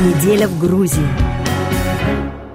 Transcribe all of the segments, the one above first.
Неделя в Грузии.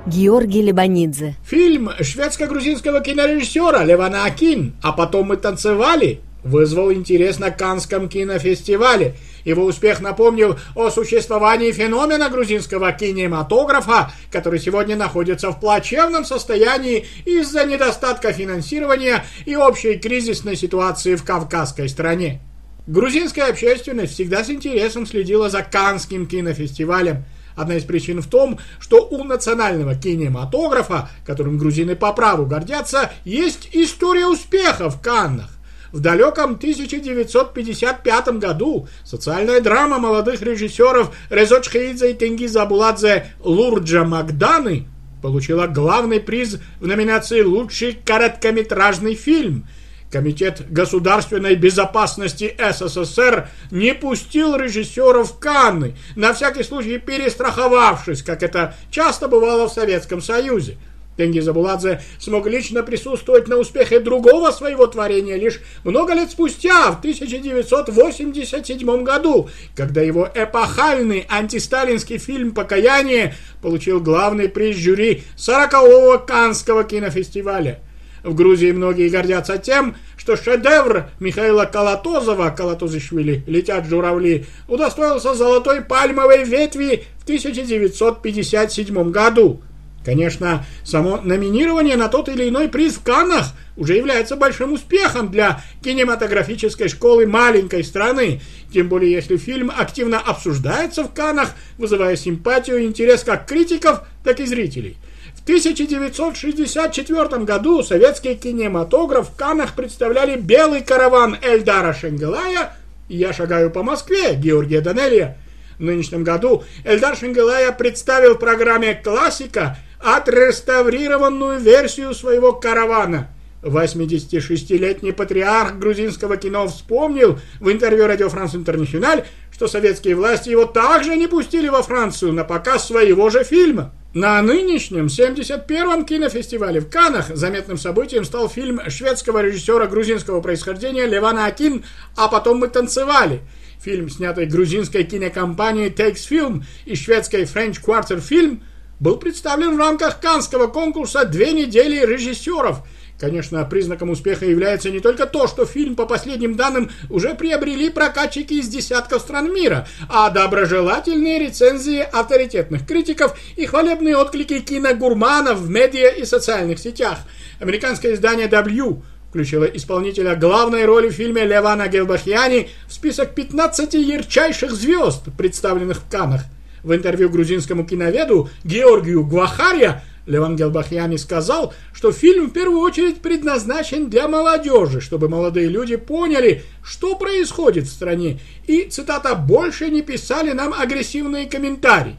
Георгий Лебанидзе. Фильм шведско-грузинского кинорежиссера Левана Акин «А потом мы танцевали» вызвал интерес на Канском кинофестивале. Его успех напомнил о существовании феномена грузинского кинематографа, который сегодня находится в плачевном состоянии из-за недостатка финансирования и общей кризисной ситуации в Кавказской стране. Грузинская общественность всегда с интересом следила за Канским кинофестивалем. Одна из причин в том, что у национального кинематографа, которым грузины по праву гордятся, есть история успеха в Каннах. В далеком 1955 году социальная драма молодых режиссеров Резо Чхеидзе и Тенгиза Абуладзе «Лурджа Магданы» получила главный приз в номинации «Лучший короткометражный фильм», Комитет государственной безопасности СССР не пустил режиссеров в Канны, на всякий случай перестраховавшись, как это часто бывало в Советском Союзе. Тенгиз Абуладзе смог лично присутствовать на успехе другого своего творения лишь много лет спустя, в 1987 году, когда его эпохальный антисталинский фильм «Покаяние» получил главный приз жюри 40-го Канского кинофестиваля. В Грузии многие гордятся тем, что шедевр Михаила Калатозова «Калатозышвили. Летят журавли» удостоился золотой пальмовой ветви в 1957 году. Конечно, само номинирование на тот или иной приз в Каннах уже является большим успехом для кинематографической школы маленькой страны, тем более если фильм активно обсуждается в Каннах, вызывая симпатию и интерес как критиков, так и зрителей. 1964 году советский кинематограф в Каннах представляли белый караван Эльдара Шенгелая «Я шагаю по Москве» Георгия Данелия. В нынешнем году Эльдар Шенгелая представил в программе «Классика» отреставрированную версию своего каравана – 86-летний патриарх грузинского кино вспомнил в интервью Радио Франс Интернациональ, что советские власти его также не пустили во Францию на показ своего же фильма. На нынешнем 71-м кинофестивале в Каннах заметным событием стал фильм шведского режиссера грузинского происхождения Левана Акин «А потом мы танцевали». Фильм, снятый грузинской кинокомпанией Takes Film и шведской French Quarter Film, был представлен в рамках Каннского конкурса «Две недели режиссеров», Конечно, признаком успеха является не только то, что фильм, по последним данным, уже приобрели прокатчики из десятков стран мира, а доброжелательные рецензии авторитетных критиков и хвалебные отклики киногурманов в медиа и социальных сетях. Американское издание W включила исполнителя главной роли в фильме Левана Гелбахиани в список 15 ярчайших звезд, представленных в Канах. В интервью грузинскому киноведу Георгию Гвахария Леван Гелбахьяни сказал, что фильм в первую очередь предназначен для молодежи, чтобы молодые люди поняли, что происходит в стране, и, цитата, «больше не писали нам агрессивные комментарии».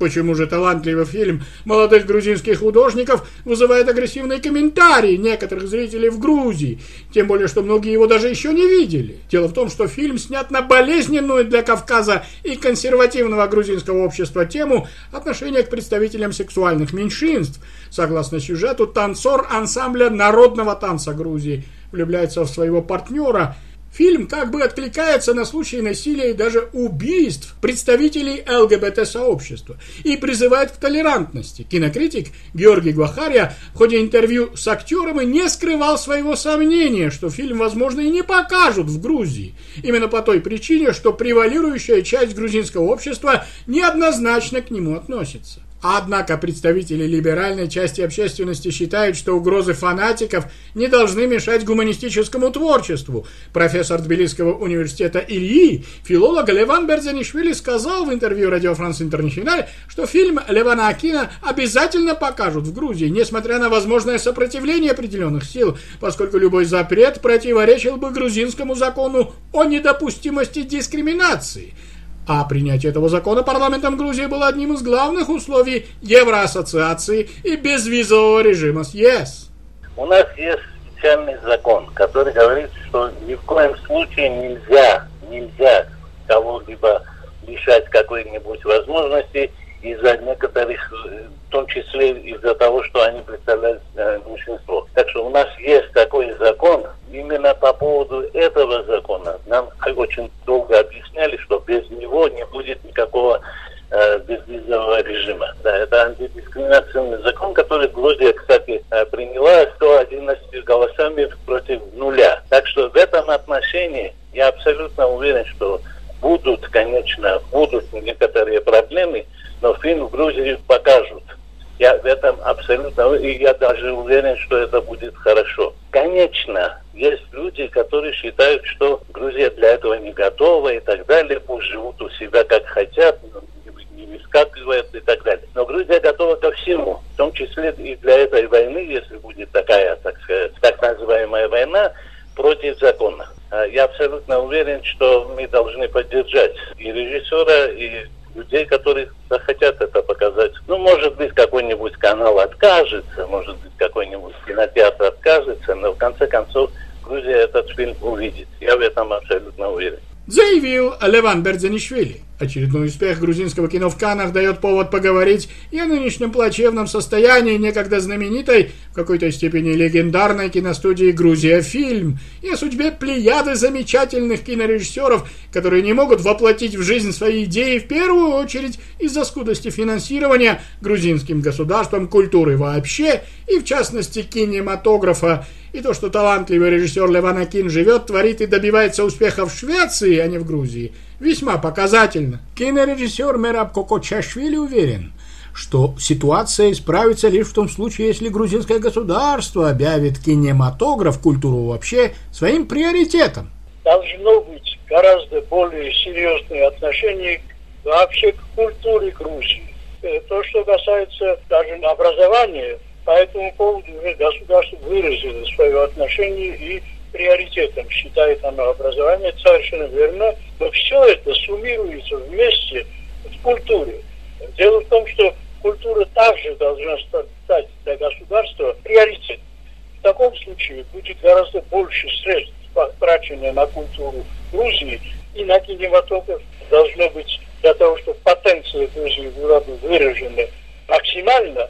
Почему же талантливый фильм молодых грузинских художников вызывает агрессивные комментарии некоторых зрителей в Грузии? Тем более, что многие его даже еще не видели. Дело в том, что фильм снят на болезненную для Кавказа и консервативного грузинского общества тему отношения к представителям сексуальных меньшинств. Согласно сюжету, танцор ансамбля народного танца Грузии влюбляется в своего партнера – Фильм как бы откликается на случаи насилия и даже убийств представителей ЛГБТ-сообщества и призывает к толерантности. Кинокритик Георгий Гвахария в ходе интервью с актером и не скрывал своего сомнения, что фильм, возможно, и не покажут в Грузии. Именно по той причине, что превалирующая часть грузинского общества неоднозначно к нему относится. Однако представители либеральной части общественности считают, что угрозы фанатиков не должны мешать гуманистическому творчеству. Профессор Тбилисского университета Ильи, филолог Леван Берзанишвили сказал в интервью Радио Франс Интернациональ, что фильм Левана Акина обязательно покажут в Грузии, несмотря на возможное сопротивление определенных сил, поскольку любой запрет противоречил бы грузинскому закону о недопустимости дискриминации – а принятие этого закона парламентом Грузии было одним из главных условий Евроассоциации и безвизового режима с ЕС. У нас есть специальный закон, который говорит, что ни в коем случае нельзя, нельзя кого-либо лишать какой-нибудь возможности из-за некоторых, в том числе из-за того, что они представляют будет никакого э, безвизового режима. Да, это антидискриминационный закон, который Грузия, кстати, э, приняла 111 голосами против нуля. Так что в этом отношении я абсолютно уверен, что будут, конечно, будут некоторые проблемы, но фильм в Грузии покажут. Я в этом абсолютно, и я даже уверен, что это будет хорошо. Конечно, есть люди, которые считают, что Грузия для этого не готова и так далее, пусть живут у себя как хотят, не выскакивают и так далее. Но Грузия готова ко всему, в том числе и для этой войны, если будет такая, так сказать, так называемая война против закона. А я абсолютно уверен, что мы должны поддержать и режиссера, и людей, которые захотят это показать. Ну, может быть, какой-нибудь канал откажется, может быть, какой-нибудь кинотеатр откажется, но в конце концов Грузия этот фильм увидит. Я в этом абсолютно уверен. Заявил Леван Бердзанишвили. Очередной успех грузинского кино в Каннах дает повод поговорить и о нынешнем плачевном состоянии некогда знаменитой, в какой-то степени легендарной киностудии «Грузия Фильм» и о судьбе плеяды замечательных кинорежиссеров, которые не могут воплотить в жизнь свои идеи в первую очередь из-за скудости финансирования грузинским государством культуры вообще и в частности кинематографа. И то, что талантливый режиссер Леванакин живет, творит и добивается успеха в Швеции, а не в Грузии – весьма показательно. Кинорежиссер Мераб Кокочашвили уверен, что ситуация исправится лишь в том случае, если грузинское государство объявит кинематограф, культуру вообще, своим приоритетом. Должно быть гораздо более серьезные отношения вообще к культуре Грузии. Э, то, что касается даже образования, по этому поводу уже государство выразило свое отношение и приоритетом считает оно образование, совершенно верно, но все это суммируется вместе в культуре. Дело в том, что культура также должна стать для государства приоритетом. В таком случае будет гораздо больше средств потрачено на культуру Грузии и на кинематограф должно быть для того, чтобы потенция Грузии была бы выражена максимально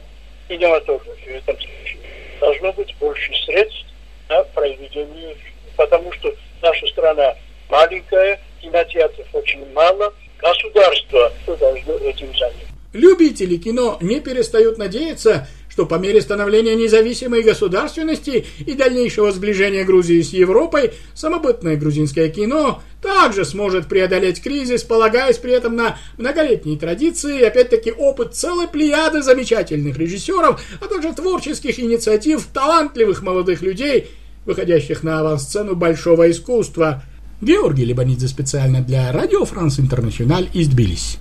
кинематографе в этом случае. Должно быть больше средств на произведение, потому что наша страна маленькая, кинотеатров очень мало, государство должно этим заняться. Любители кино не перестают надеяться, что по мере становления независимой государственности и дальнейшего сближения Грузии с Европой, самобытное грузинское кино также сможет преодолеть кризис, полагаясь при этом на многолетние традиции и опять-таки опыт целой плеяды замечательных режиссеров, а также творческих инициатив талантливых молодых людей, выходящих на авансцену большого искусства. Георгий Лебанидзе специально для Радио Франс Интернациональ из Тбилиси.